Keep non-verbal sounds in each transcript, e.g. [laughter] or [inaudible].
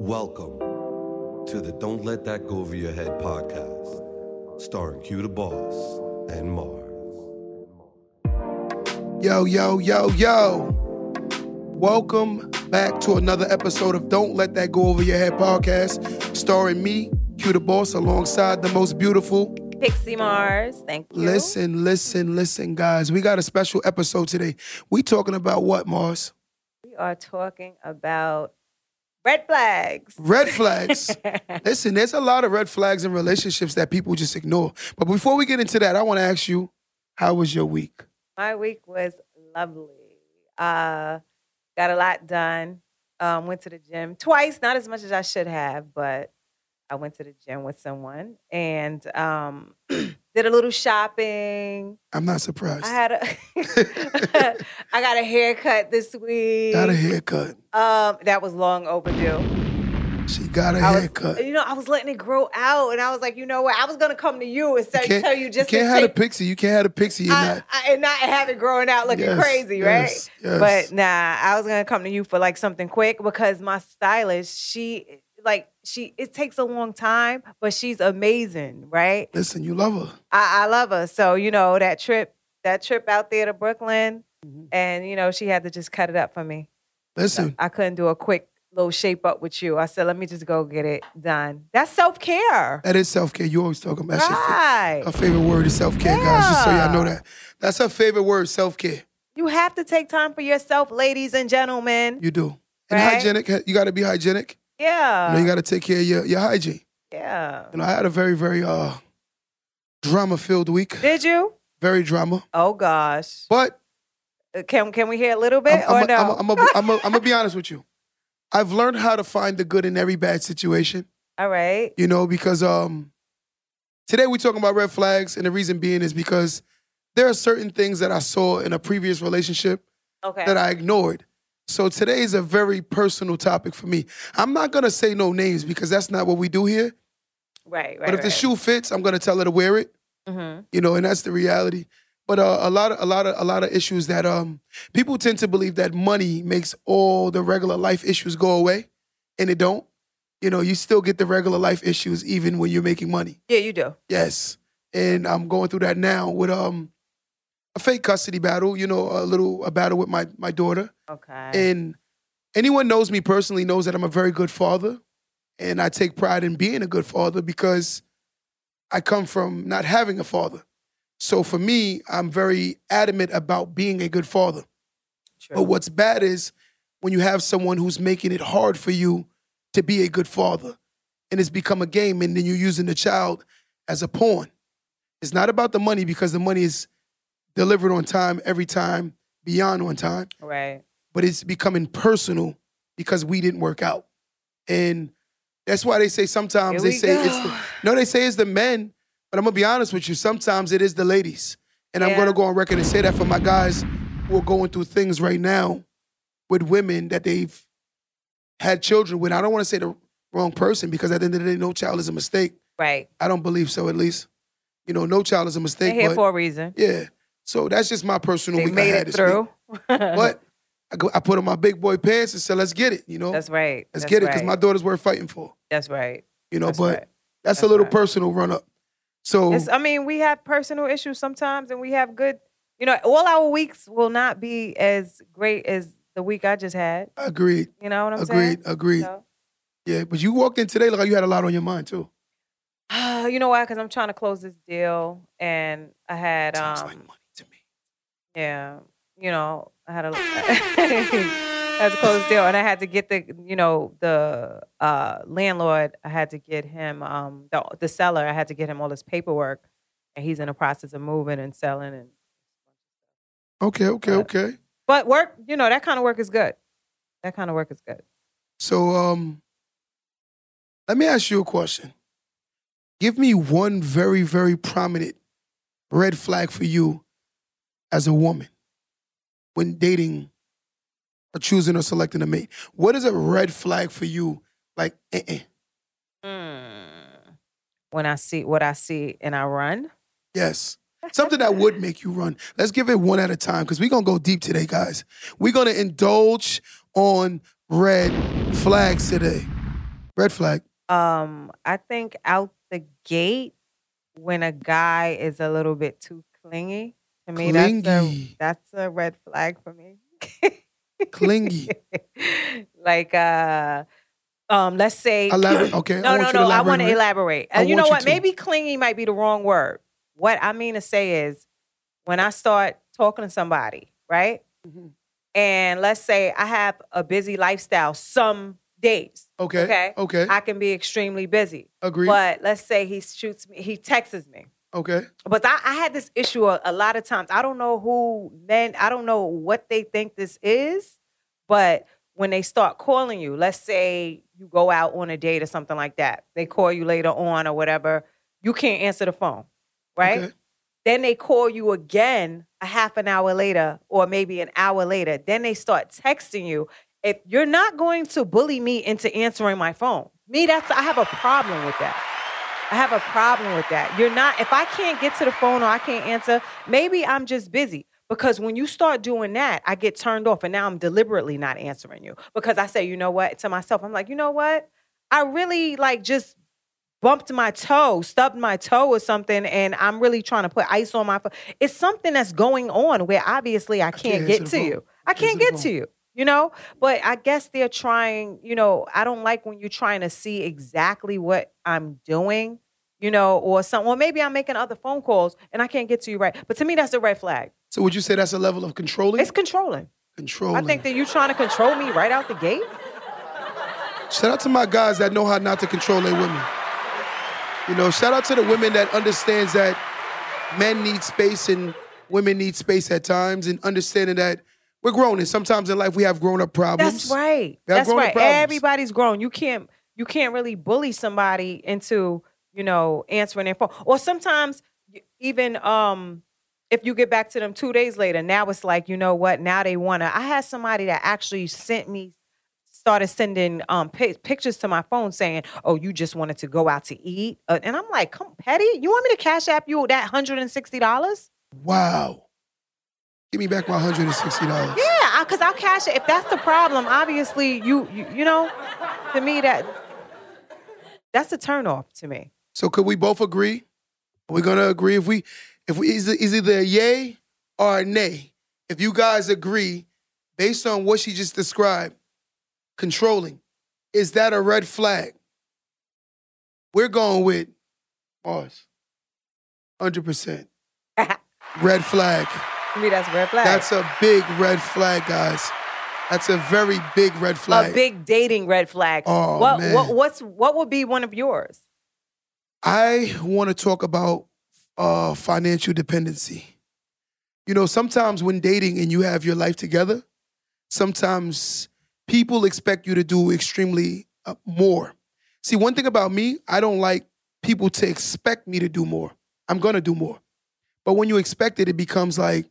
Welcome to the Don't Let That Go Over Your Head podcast, starring Q the Boss and Mars. Yo, yo, yo, yo. Welcome back to another episode of Don't Let That Go Over Your Head podcast, starring me, Q the Boss, alongside the most beautiful. Pixie Mars. Thank you. Listen, listen, listen, guys. We got a special episode today. We talking about what, Mars? We are talking about red flags. Red flags. [laughs] listen, there's a lot of red flags in relationships that people just ignore. But before we get into that, I want to ask you, how was your week? My week was lovely. Uh, got a lot done. Um, went to the gym twice, not as much as I should have, but I went to the gym with someone and um, [clears throat] did a little shopping. I'm not surprised. I had a, [laughs] I got a haircut this week. got a haircut. Um, that was long overdue. She got a I was, haircut. you know, I was letting it grow out, and I was like, you know what? I was gonna come to you and say, can't, tell you just you can't have a pixie. You can't have a pixie and I, not. I, and not have it growing out looking Yes, crazy, yes, right? yes. But nah, I was gonna come to you for like something quick because my stylist, she like she it takes a long time, but she's amazing, right? Listen, you love her. I, I love her. So you know that trip, that trip out there to Brooklyn, Mm-hmm. and you know she had to just cut it up for me. Listen, I couldn't do a quick little shape up with you. I said, let me just go get it done. That's self care. that is self care. You always talk about shit. Right. Her favorite word is self care, guys. Just so y'all know that. That's her favorite word, self care. You have to take time for yourself, ladies and gentlemen. You do. And Right. hygienic, you got to be hygienic. Yeah. You know, you got to take care of your, your hygiene. yeah. You know, I had a very, very uh, drama filled week. Did you? Very drama. Oh gosh. But Uh, Can can we hear a little bit I'm, or no? I'm, I'm, I'm, I'm, I'm gonna be honest with you. I've learned how to find the good in every bad situation. All right. you know, because um, today we're talking about red flags, and the reason being is because there are certain things that I saw in a previous relationship Okay. that I ignored. So today is a very personal topic for me. I'm not gonna say no names because that's not what we do here. right. Right. but if the shoe fits, I'm gonna tell her to wear it. hmm You know, and that's the reality. But uh, a lot of a lot of a lot of issues that um people tend to believe that money makes all the regular life issues go away, and it don't. You know, you still get the regular life issues even when you're making money. Yeah, you do. Yes. And I'm going through that now with um a fake custody battle, you know, a little a battle with my my daughter. Okay. And anyone knows me personally knows that I'm a very good father and I take pride in being a good father because I come from not having a father. So for me, I'm very adamant about being a good father. True. But what's bad is when you have someone who's making it hard for you to be a good father and it's become a game and then you're using the child as a pawn. It's not about the money because the money is delivered on time every time, beyond on time, right. but it's becoming personal because we didn't work out. And that's why they say sometimes Here they say it's the [sighs] no, they say it's the men, but I'm gonna be honest with you, sometimes it is the ladies. And I'm gonna go on record and say that for my guys who are going through things right now with women that they've had children with. I don't want to say the wrong person because at the end of the day, no child is a mistake. Right. I don't believe so, at least. You know, no child is a mistake. They're here but for a reason. yeah. So that's just my personal They week I made had it through. [laughs] But I, go, I put on my big boy pants and said, let's get it, you know? That's right. let's That's get it because right. my daughter's worth fighting for, That's right. you know? That's but right. that's, a little right. personal run up. So, It's, I mean, we have personal issues sometimes, and we have good. You know, all our weeks will not be as great as the week I just had. agreed, You know what I'm agreed, saying? agreed. So, Yeah, but you walked in today like you had a lot on your mind, too. [sighs] you know why? Because I'm trying to close this deal, and I had Sounds um, like money to me. Yeah, you know, I had a [laughs] had to close deal, and I had to get the, you know, the uh, landlord. I had to get him, um, the the seller. I had to get him all his paperwork, and he's in the process of moving and selling. And Okay, okay, Uh, okay. but work, you know, that kind of work is good. That kind of work is good. So, um, let me ask you a question. Give me one very, very prominent red flag for you as a woman when dating or choosing or selecting a mate. What is a red flag for you? Like, eh-eh. When I see what I see and I run, yes. Something that would make you run. Let's give it one at a time because we're going to go deep today, guys. We're going to indulge on red flags today. Red flag. Um, I think out the gate when a guy is a little bit too clingy, to me that's a that's a red flag for me. Clingy. [laughs] like uh um let's say Elaborate. [clears throat] Okay. no, no, no. I want to elaborate. And you know what? to. Maybe clingy might be the wrong word. What I mean to say is when I start talking to somebody, right? Mhm. And let's say I have a busy lifestyle some days. Okay. Okay. Okay. I can be extremely busy. Agree. But let's say he shoots me, he texts me. Okay. But I, I had this issue a, a lot of times. I don't know who men, I don't know what they think this is, but when they start calling you, let's say you go out on a date or something like that, they call you later on or whatever, you can't answer the phone, right? Okay. Then they call you again a half an hour later or maybe an hour later. Then they start texting you. If you're not going to bully me into answering my phone, me, that's I have a problem with that. I have a problem with that. You're not, if I can't get to the phone or I can't answer, maybe I'm just busy. Because when you start doing that, I get turned off and now I'm deliberately not answering you. Because I say, you know what, to myself, I'm like, you know what? I really like just bumped my toe, stubbed my toe or something, and I'm really trying to put ice on my foot. It's something that's going on where obviously I can't, can't get to you. I can't get to you. You know, but I guess they're trying, you know, I don't like when you're trying to see exactly what I'm doing, you know, or some, or maybe I'm making other phone calls and I can't get to you right. But to me, that's a red flag. So would you say that's a level of controlling? It's controlling. controlling. I think that you're trying to control me right out the gate. Shout out to my guys that know how not to control their women. You know, shout out to the women that understands that men need space and women need space at times, and understanding that we're grown and sometimes in life we have grown up problems. That's right. That's right. Everybody's grown. You can't you can't really bully somebody into, you know, answering their phone. Or sometimes even um if you get back to them 2 days later, now it's like, you know what? Now they want to I had somebody that actually sent me started sending um pi- pictures to my phone saying, "Oh, you just wanted to go out to eat." Uh, and I'm like, "Come, Petty, you want me to cash app you that $160?" Wow. Give me back my hundred and sixty dollars. Yeah, because I'll cash it. If that's the problem, obviously you, you you know, to me that that's a turnoff to me. So could we both agree? We're gonna agree if we if we is it- is either a yay or a nay. If you guys agree, based on what she just described, controlling, is that a red flag? We're going with. Hundred percent. [laughs] Red flag. Me, that's a red flag. That's a big red flag, guys. That's a very big red flag. a big dating red flag. Oh, what man. what what's what would be one of yours? I want to talk about uh, financial dependency. You know, sometimes when dating and you have your life together, sometimes people expect you to do extremely uh, more. See, one thing about me, I don't like people to expect me to do more. I'm going to do more. But when you expect it, it becomes like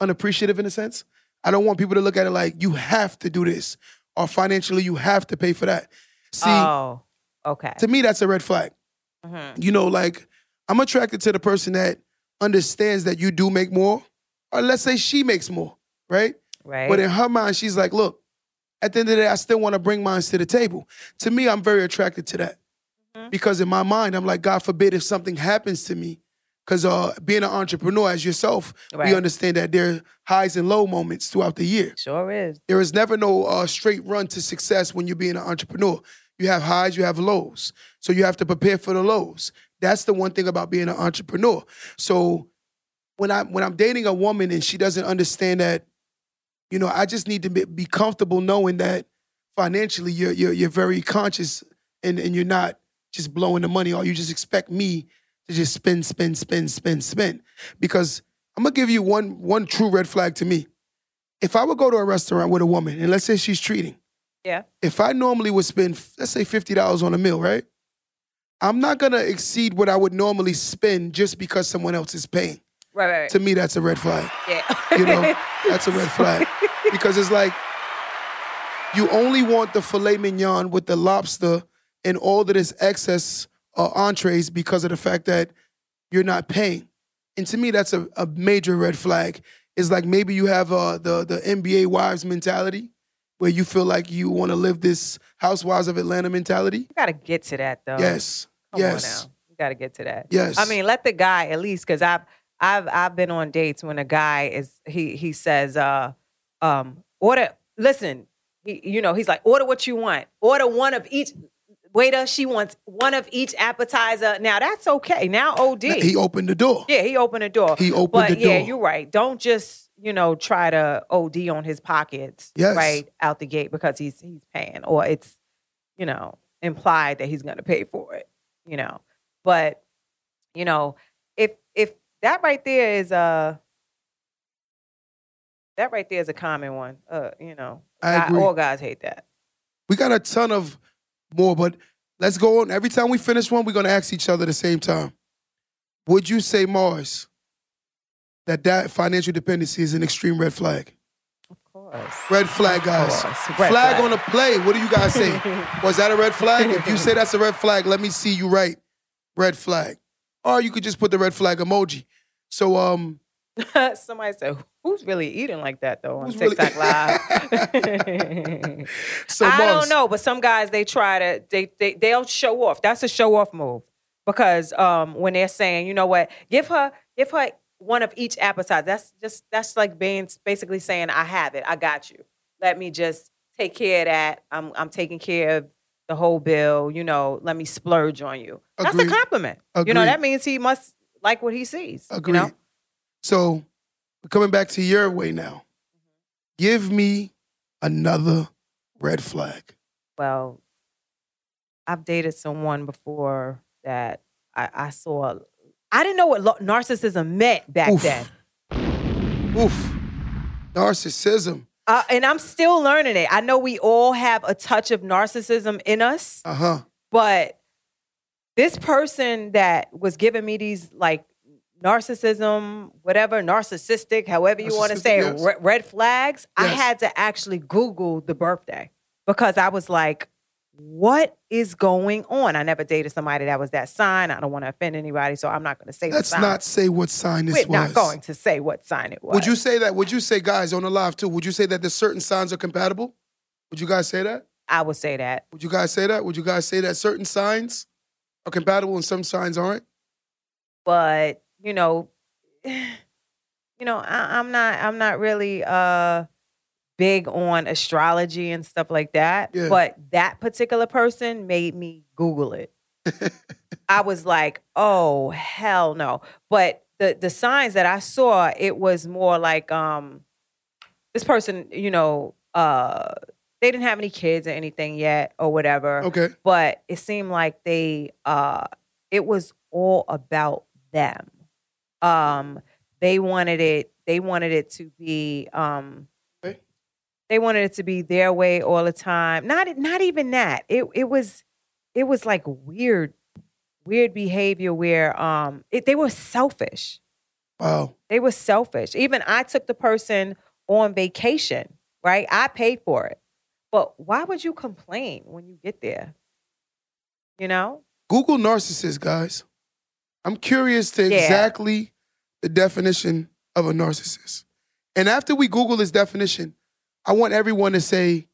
unappreciative in a sense. I don't want people to look at it like you have to do this or financially you have to pay for that. See, oh, okay. to me, that's a red flag Mhm. you know, like I'm attracted to the person that understands that you do make more, or let's say she makes more, right? Right. But in her mind, she's like, look, at the end of the day, I still want to bring mine to the table. To me, I'm very attracted to that. Mhm. Because in my mind, I'm like, God forbid if something happens to me. Because uh, being an entrepreneur as yourself, Right. we understand that there are highs and low moments throughout the year. sure is. There is never no uh, straight run to success when you're being an entrepreneur. You have highs, you have lows. So you have to prepare for the lows. That's the one thing about being an entrepreneur. So when I when I'm dating a woman and she doesn't understand that, you know, I just need to be, comfortable knowing that financially you're you're, you're very conscious and, and you're not just blowing the money or you just expect me to just spin, spin, spin, spin, spin. Because I'm gonna give you one one true red flag to me. If I would go to a restaurant with a woman and let's say she's treating, Yeah. if I normally would spend, let's say fifty dollars on a meal, right? I'm not gonna exceed what I would normally spend just because someone else is paying. Right, right, right. To me, that's a red flag. yeah. You know, [laughs] that's a red flag because it's like you only want the filet mignon with the lobster and all that is excess uh, entrees because of the fact that you're not paying. And to me, that's a, a major red flag. It's like maybe you have uh, the the NBA wives mentality, where you feel like you want to live this Housewives of Atlanta mentality? You got to get to that though. Yes. Come yes. on now. You got to get to that. Yes. I mean, let the guy at least because I've I've I've been on dates when a guy is he he says uh um order listen he, you know he's like order what you want order one of each waiter she wants one of each appetizer now that's okay now OD He opened the door. yeah he opened the door He opened but the yeah door. you're right don't just you know try to OD on his pockets Yes. right out the gate because he's he's paying or it's you know implied that he's going to pay for it you know but you know if if that right there is uh that right there is a common one uh you know I agree. all guys hate that We got a ton of more, but let's go on. Every time we finish one, we're gonna ask each other at the same time. Would you say, Mars, that that financial dependency is an extreme red flag? of course Red flag, guys. Red flag, flag. on the play. What do you guys say? [laughs] Was that a red flag? If you say that's a red flag, let me see you right. Red flag. Or you could just put the red flag emoji. So um [laughs] somebody said who's really eating like that though on Who's really- tiktok live [laughs] [laughs] so I don't know, but some guys they try to they they they'll show off. That's a show off move because um when they're saying, you know what, give her give her one of each appetizer. That's just that's like being basically saying, I have it, I got you. Let me just take care of that. I'm I'm taking care of the whole bill. You know, let me splurge on you. That's a compliment. You know, that means he must like what he sees. you Agreed. know? So coming back to your way now. Give me another red flag. well, I've dated someone before that I, I saw. I didn't know what lo- narcissism meant back Oof. then, Oof. Narcissism. uh, and I'm still learning it. I know we all have a touch of narcissism in us, Uh-huh. but this person that was giving me these like narcissism, whatever, narcissistic, however you want to say, yes. re- red flags. I had to actually Google the birthday because I was like, what is going on? I never dated somebody that was that sign. I don't want to offend anybody, so I'm not going to say Let's the not say what sign this We're was. not going to say what sign it was. Would you say that? Would you say, guys, on the live too? Would you say that there's certain signs are compatible? Would you guys say that? I would say that. Would you guys say that? Would you guys say that certain signs are compatible and some signs aren't? but you know, [sighs] you know, I, I'm not, I'm not really uh big on astrology and stuff like that. Yeah. But that particular person made me Google it. [laughs] I was like, oh hell no. But the the signs that I saw, it was more like um this person, you know, uh they didn't have any kids or anything yet or whatever Okay. but it seemed like they uh it was all about them um they wanted it they wanted it to be um they wanted it to be their way all the time. Not not even that. It it was it was like weird weird behavior where um it, they were selfish. Wow. they were selfish. Even i took the person on vacation right? I paid for it. But why would you complain when you get there? You know? Google narcissist, guys. I'm curious to Yeah. exactly the definition of a narcissist. And after we Google this definition, I want everyone to say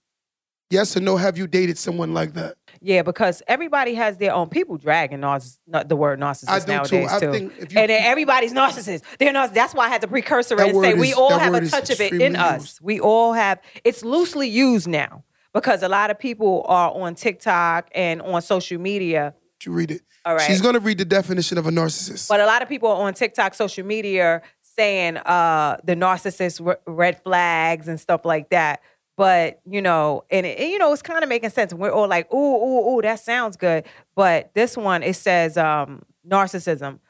yes or no. Have you dated someone like that? Yeah, because everybody has their own. People dragging narciss- the word narcissist I do too. nowadays too. if you and everybody's narcissist. They're not. That's why I had to precursor it and say word we all have a touch of it in us. We all have. It's loosely used now because a lot of people are on TikTok and on social media. You read it? All right. She's gonna read the definition of a narcissist. But a lot of people on TikTok, social media, saying uh, the narcissist r- red flags and stuff like that. But you know, and it, you know, it's kind of making sense. We're all like, "Ooh, ooh, ooh, that sounds good." But this one, it says um, narcissism.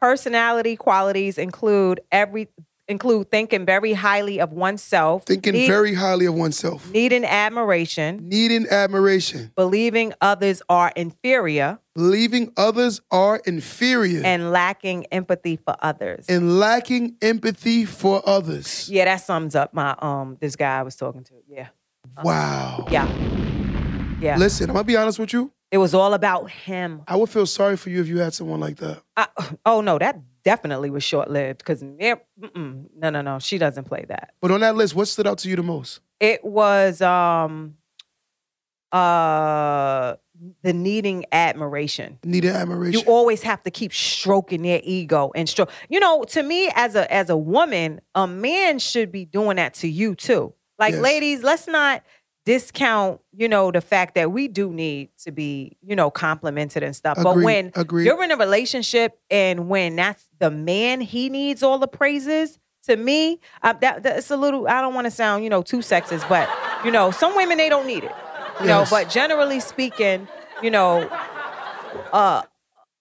Personality qualities include every include thinking very highly of oneself, Thinking need- very highly of oneself, needing admiration, needing admiration, believing others are inferior, believing others are inferior, and lacking empathy for others. and lacking empathy for others. Yeah, that sums up my um this guy I was talking to. Yeah. Wow. Yeah. Yeah. Listen, I'm gonna be honest with you. It was all about him. I would feel sorry for you if you had someone like that. I, oh no, that definitely was short lived because no, no, no, she doesn't play that. But on that list, what stood out to you the most? It was um uh the needing admiration. Needing admiration. You always have to keep stroking their ego and stroke. You know, to me as a as a woman, a man should be doing that to you too. Like Yes. ladies, let's not discount, you know, the fact that we do need to be, you know, complimented and stuff. But Agreed, when agreed. you're in a relationship and when that's the man, he needs all the praises. To me, uh, that that's a little. I don't want to sound, you know, too sexist, but you know, some women they don't need it. You know, but generally speaking, you know, uh,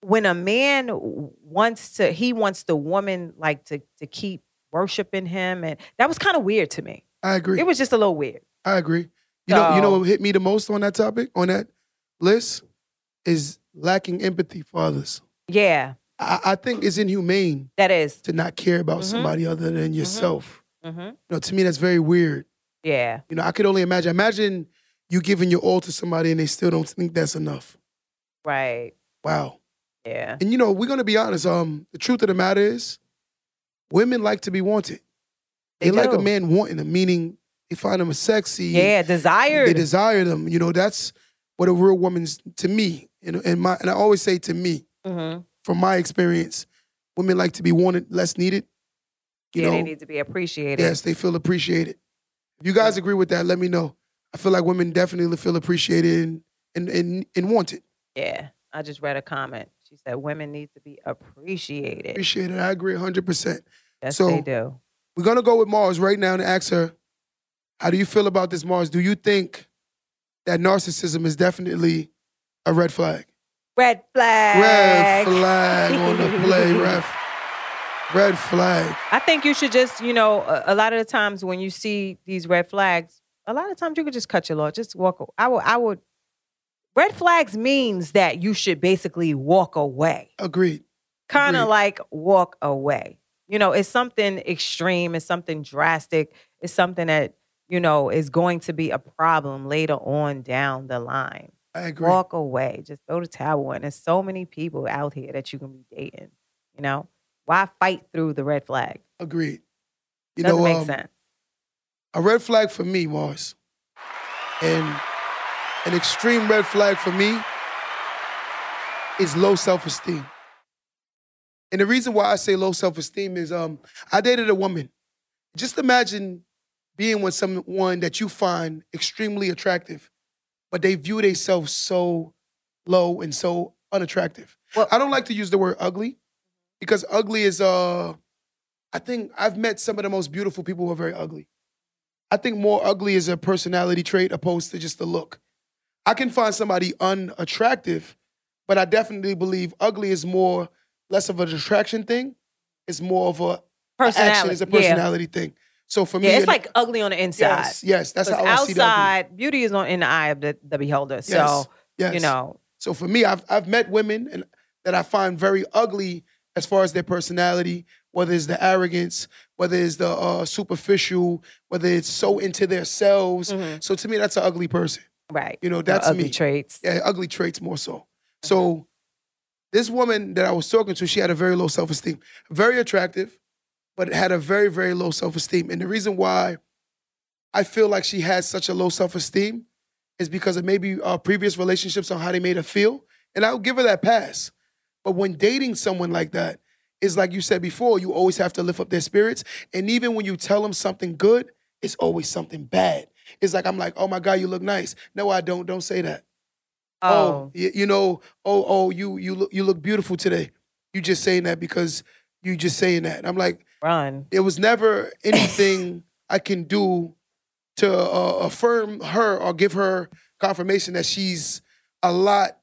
when a man wants to, he wants the woman like to to keep worshiping him, and that was kind of weird to me. I agree. It was just a little weird. I agree. You know, you know what hit me the most on that topic, on that list, is lacking empathy for others. Yeah, I, I think it's inhumane that is. to not care about Mhm. somebody other than yourself. hmm You know, to me, that's very weird. Yeah, You know, I could only imagine. Imagine you giving your all to somebody and they still don't think that's enough. right. Wow. Yeah, And you know, we're gonna be honest. Um, the truth of the matter is, women like to be wanted. They, They like a man wanting them, meaning they find them sexy. yeah. Desire. They desire them. You know, that's what a real woman's to me. You know, and my and I always say to me, hmm from my experience, women like to be wanted, less needed. You Yeah, know, they need to be appreciated. yes, they feel appreciated. If you guys agree with that, let me know. I feel like women definitely feel appreciated and and and, and wanted. Yeah, I just read a comment. She said women need to be appreciated. Appreciated. I agree 100%. Yes, So- they do. We're gonna go with Mars right now and ask her, how do you feel about this, Mars? Do you think that narcissism is definitely a red flag? Red flag. Red flag on the play, ref. Red flag. I think you should just, you know, a, a lot of the times when you see these red flags, a lot of times you could just cut your law, just walk. a- I would, I would. Red flags means that you should basically walk away, Agreed. kind of like walk away. You know, it's something extreme, it's something drastic, it's something that you know is going to be a problem later on down the line. I agree. Walk away, just throw the towel in. There's so many people out here that you can be dating. You know, why fight through the red flag? Agreed. You Doesn't know, make um, sense. a red flag for me, Mars, and an extreme red flag for me is low self-esteem. And the reason why I say low self-esteem is um I dated a woman. Just imagine being with someone that you find extremely attractive, but they view themselves so low and so unattractive. Well- I don't like to use the word ugly because ugly is uh I think I've met some of the most beautiful people who are very ugly. I think more ugly is a personality trait opposed to just a look. I can find somebody unattractive, but I definitely believe ugly is more less of an attraction thing. It's more of a Personality. action is a yeah. personality thing. So for me, Yeah, it's it- like ugly on the inside. yes, yes, that's how I see the outside, beauty is on in the eye of the, the beholder. So yes. you know, So for me, I've I've met women and that I find very ugly as far as their personality, whether it's the arrogance, whether it's the uh, superficial, whether it's so into themselves. Mhm. So to me, that's an ugly person. right? You know, that's ugly me. traits. Yeah, ugly traits more so. So this woman that I was talking to, she had a very low self-esteem. Very attractive, but had a very, very low self-esteem. And the reason why I feel like she has such a low self-esteem is because of maybe uh, previous relationships on how they made her feel. And I'll give her that pass. But when dating someone like that, it's like you said before, you always have to lift up their spirits. And even when you tell them something good, it's always something bad. It's like I'm like, oh my God, you look nice. No, I don't. Don't say that. Oh, Oh, you, you know, oh, oh, you you look you look beautiful today. You just saying that because you just saying that. I'm like, run. there was never anything I can do to uh, affirm her or give her confirmation that she's a lot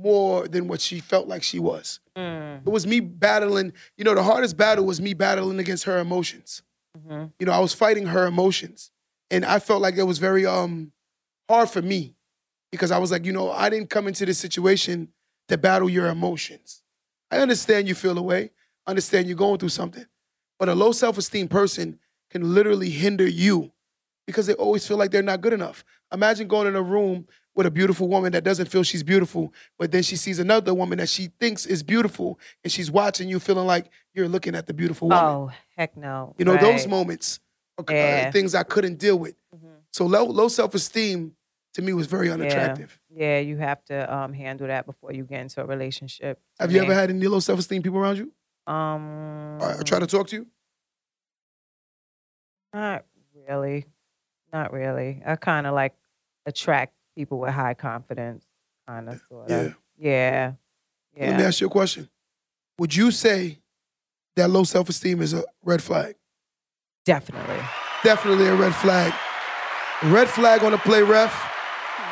more than what she felt like she was. Mm, It was me battling. You know, the hardest battle was me battling against her emotions. mhm. You know, I was fighting her emotions, and I felt like it was very um hard for me because I was like, you know, I didn't come into this situation to battle your emotions. I understand you feel away, understand you're going through something, but a low self esteem person can literally hinder you because they always feel like they're not good enough. Imagine going in a room with a beautiful woman that doesn't feel she's beautiful, but then she sees another woman that she thinks is beautiful, and she's watching you, feeling like you're looking at the beautiful woman. Oh, heck no. you know, those moments, are, uh, Yeah. things I couldn't deal with. Mhm. So low, low self esteem to me was very unattractive. Yeah, you have to um, handle that before you get into a relationship. Have you me. ever had any low self esteem people around you? Um, Or, or try to talk to you? Not really. Not really. I kind of like attract people with high confidence, kind of, sort Yeah. of. Yeah. Let me ask you a question. Would you say that low self esteem is a red flag? Definitely. Definitely a red flag. Red flag on the play ref.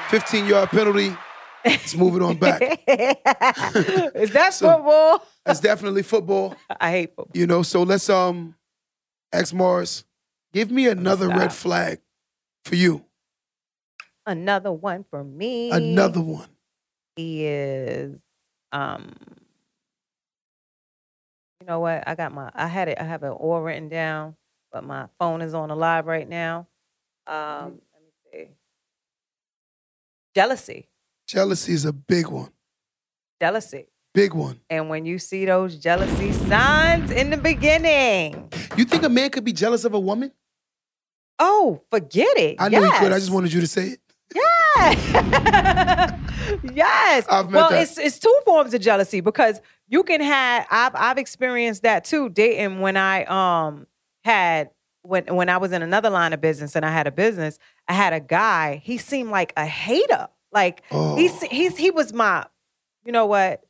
15 yard penalty. Let's move it on back. [laughs] Is that So- football? That's definitely football. [laughs] I hate football. You know, so let's um ask Mars. Give me another red flag for you. Another one for me. Another one. He is um you know what i got my i had it i have it all written down but my phone is on the live right now um let me see jealousy Jealousy is a big one. jealousy Big one. and when you see those jealousy signs in the beginning You think a man could be jealous of a woman? oh forget it I know you could. I just wanted you to say it. Yes. [laughs] yes. I've met well, that. it's it's two forms of jealousy because you can have I've I've experienced that too dating when I um had when when I was in another line of business and I had a business, I had a guy, he seemed like a hater. Like Oh. he's he's he was my you know what?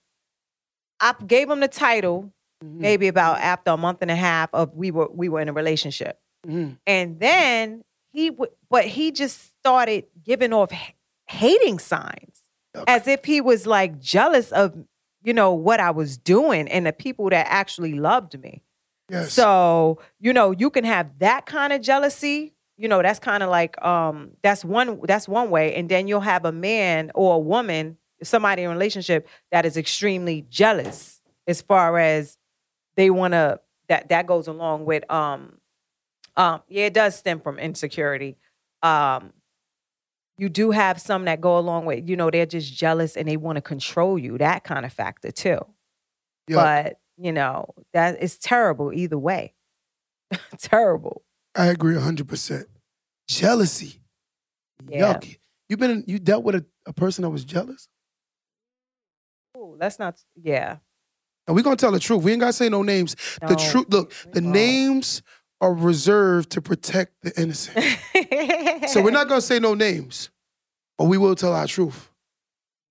I gave him the title Mhm. maybe about after a month and a half of we were we were in a relationship. Mhm. And then he would, but he just started giving off h- hating signs Okay. as if he was like jealous of, you know, what I was doing and the people that actually loved me. Yes. So, you know, you can have that kind of jealousy. You know, that's kind of like um that's one that's one way. And then you'll have a man or a woman, somebody in a relationship that is extremely jealous as far as they want to that that goes along with um um yeah, it does stem from insecurity. Um you do have some that go along with, you know, they're just jealous and they want to control you, that kind of factor too Yeah. but you know that is terrible either way [laughs] terrible I agree hundred percent. Jealousy. Yeah. Yucky. You been in, you dealt with a, a person that was jealous? Oh, let's not yeah And we're gonna tell the truth. We ain't gotta say no names. The truth look, the won't. names are reserved to protect the innocent. [laughs] so we're not gonna say no names, but we will tell our truth.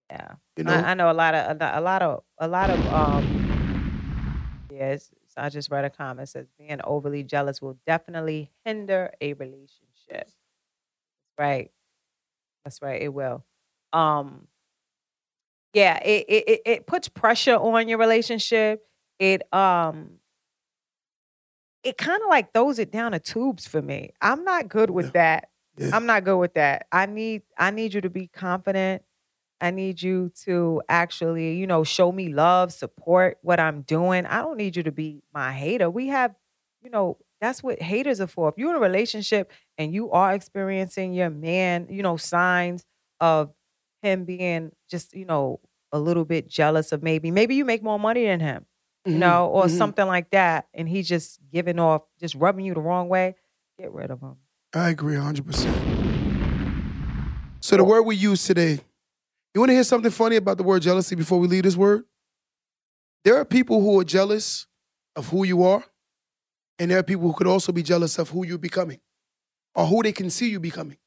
yeah You know? I, I know a lot of a lot of a lot of um yes i just read a comment says being overly jealous will definitely hinder a relationship. Right. That's right it will. Um yeah it it, it- it puts pressure on your relationship. It um it kind of like throws it down the tubes for me. I'm not good with Yeah. that. Yeah. i'm not good with that. I need i need you to be confident I need you to actually, you know, show me love, support what I'm doing. I don't need you to be my hater. We have, you know, that's what haters are for. If you're in a relationship and you are experiencing your man, you know, signs of him being just, you know, a little bit jealous of maybe, maybe you make more money than him, you Mhm, know, or mhm. something like that. And he's just giving off, just rubbing you the wrong way. Get rid of him. I agree hundred percent. So the word we use today, you want to hear something funny about the word jealousy before we leave this word? There are people who are jealous of who you are, and there are people who could also be jealous of who you're becoming or who they can see you becoming.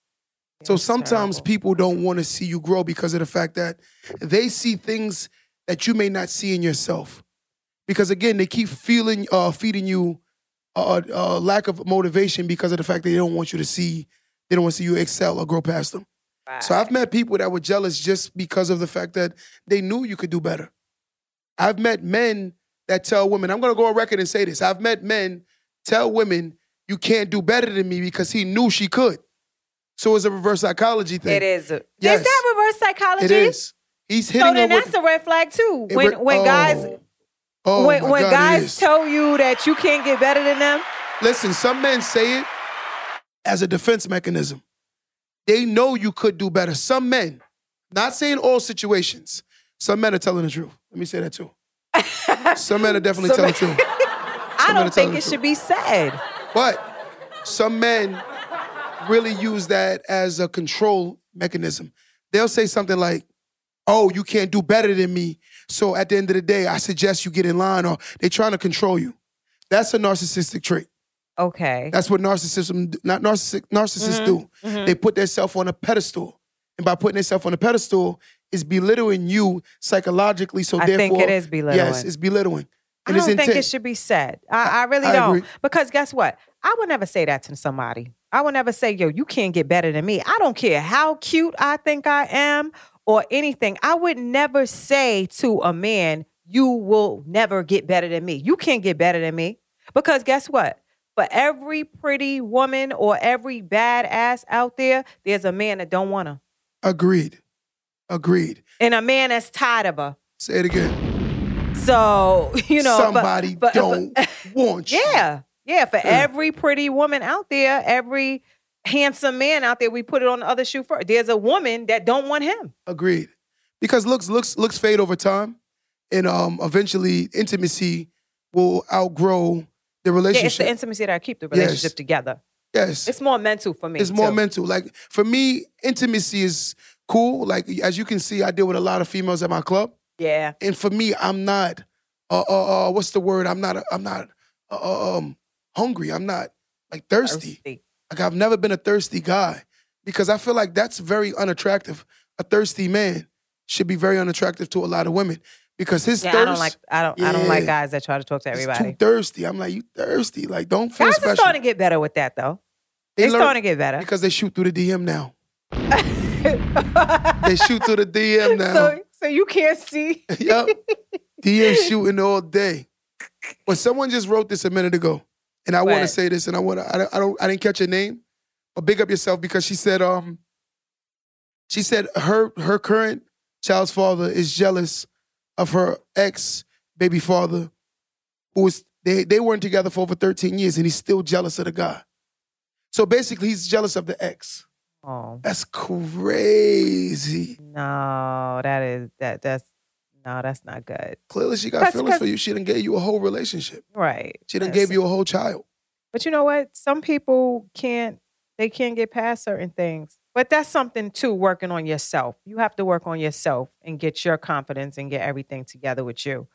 So sometimes terrible. people don't want to see you grow because of the fact that they see things that you may not see in yourself. Because again, they keep feeling, uh, feeding you a, a lack of motivation because of the fact that they don't want you to see, they don't want to see you excel or grow past them. So I've met people that were jealous just because of the fact that they knew you could do better. I've met men that tell women, I'm gonna go on record and say this. I've met men tell women, you can't do better than me because he knew she could. So it's a reverse psychology thing. It is. Yes. Is that reverse psychology? It is. He's hitting So then her with that's a red flag too. When re- when guys Oh. Oh when when God, guys tell you that you can't get better than them, Listen, some men say it as a defense mechanism. They know you could do better. Some men, Not saying all situations. Some men are telling the truth. Let me say that too. Some men are definitely Some telling the truth. [laughs] I men are don't telling think the it truth. should be said. But some men really use that as a control mechanism. They'll say something like, Oh, you can't do better than me. So at the end of the day, I suggest you get in line, or they're trying to control you. That's a narcissistic trait. Okay. That's what narcissism, not narcissic, narcissists do. Mhm. They put themselves on a pedestal. And by putting themselves on a pedestal, is belittling you psychologically. So I therefore, think it is belittling. Yes, it's belittling. I don't think intent. it should be said. I, I really I don't. agree. Because guess what? I would never say that to somebody. I would never say, yo, you can't get better than me. I don't care how cute I think I am or anything. I would never say to a man, you will never get better than me. You can't get better than me. Because guess what? For every pretty woman or every badass out there, there's a man that don't want her. Agreed. Agreed. And a man that's tired of her. Say it again. So, [laughs] you know, Somebody but- don't [laughs] want you. Yeah. Yeah. For Yeah. every pretty woman out there, every handsome man out there, we put it on the other shoe first. There's a woman that don't want him. Agreed. Because looks looks looks fade over time, and um eventually intimacy will outgrow the Yeah, it's the intimacy that I keep the relationship Yes. together. yes, It's more mental for me. it's more too. mental. Like for me, intimacy is cool. Like as you can see, I deal with a lot of females at my club, Yeah. and for me, I'm not. Uh, uh, uh what's the word? I'm not. I'm not. Uh, uh, um, hungry. I'm not like thirsty. Thirsty. Like I've never been a thirsty guy because I feel like that's very unattractive. A thirsty man should be very unattractive to a lot of women because his Yeah, thirst I don't like I don't I don't like guys that try to talk to everybody. too thirsty. I'm like, you thirsty? Like, don't feel Guys special. are starting to get better with that though. They They're learn- starting to get better. because they shoot through the DM now. [laughs] They shoot through the DM now. so so you can't see. [laughs] yep. DM [laughs] shooting all day. But someone just wrote this a minute ago, and I want to say this, and I want to. I don't, I don't. I didn't catch your name, but big up yourself because she said. Um. She said her her current child's father is jealous of her ex baby father, who was they they weren't together for over thirteen years, and he's still jealous of the guy. So basically, he's jealous of the ex. Oh That's crazy. no, that is that that's no, that's not good. Clearly, she got Cause- feelings for you. She didn't gave you a whole relationship. Right. She didn't gave you a whole child. But you know what? Some people can't they can't get past certain things. But that's something too, working on yourself. You have to work on yourself and get your confidence and get everything together with you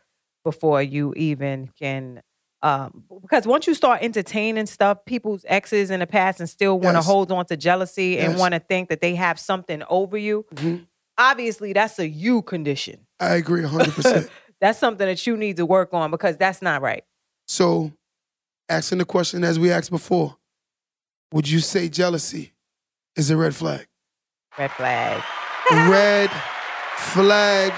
before you even can um because once you start entertaining stuff, people's exes in the past and still want to Yes. hold on to jealousy and want to think that they have something over you, Mhm. obviously that's a you condition. I agree 100%. [laughs] That's something that you need to work on because that's not right. so, asking the question as we asked before, would you say jealousy is a red flag? Red flag. red flag,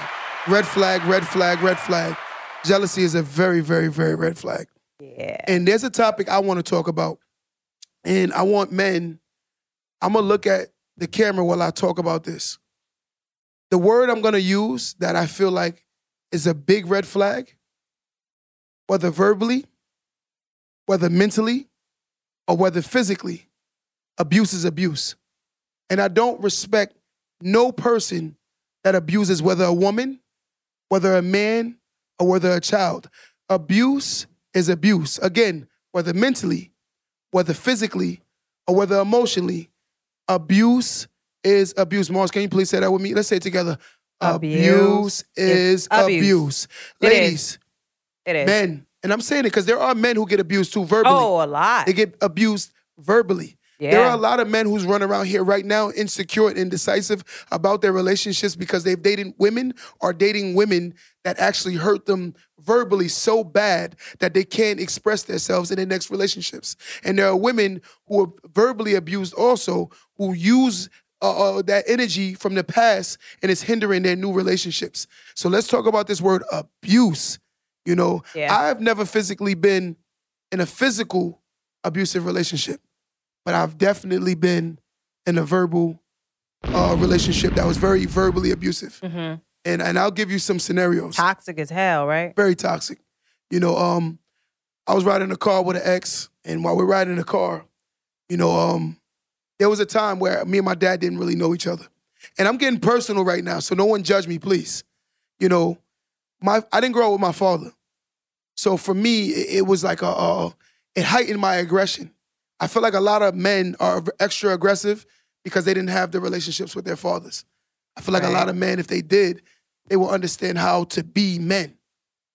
red flag, red flag, red flag. Jealousy is a very, very, very red flag. Yeah. And there's a topic I want to talk about. And I want men, I'm going to look at the camera while I talk about this. The word I'm going to use that I feel like is a big red flag, whether verbally, whether mentally, or whether physically, abuse is abuse. And I don't respect no person that abuses, whether a woman, whether a man, or whether a child. Abuse is abuse. Again, whether mentally, whether physically, or whether emotionally, abuse is abuse. Mars, can you please say that with me? Let's say it together. Abuse Abuse is abuse. abuse. It. Ladies, It is. men, and I'm saying it because there are men who get abused too verbally. Oh, a lot. They get abused verbally. Yeah. There are a lot of men who's run around here right now insecure and indecisive about their relationships because they've dated women or dating women that actually hurt them verbally so bad that they can't express themselves in their next relationships. And there are women who are verbally abused also who use uh, uh, that energy from the past and it's hindering their new relationships. So let's talk about this word abuse. You know, Yeah. I've never physically been in a physical abusive relationship but I've definitely been in a verbal uh, relationship that was very verbally abusive. Mhm. And and I'll give you some scenarios. Toxic as hell, right? Very toxic. You know, um, I was riding a car with an ex, and while we're riding in the car, you know, um, there was a time where me and my dad didn't really know each other. and I'm getting personal right now, so no one judge me, please. You know, my I didn't grow up with my father, so for me, it, it was like a, a it heightened my aggression. I feel like a lot of men are extra aggressive because they didn't have the relationships with their fathers. I feel like a lot of men, if they did, they will understand how to be men.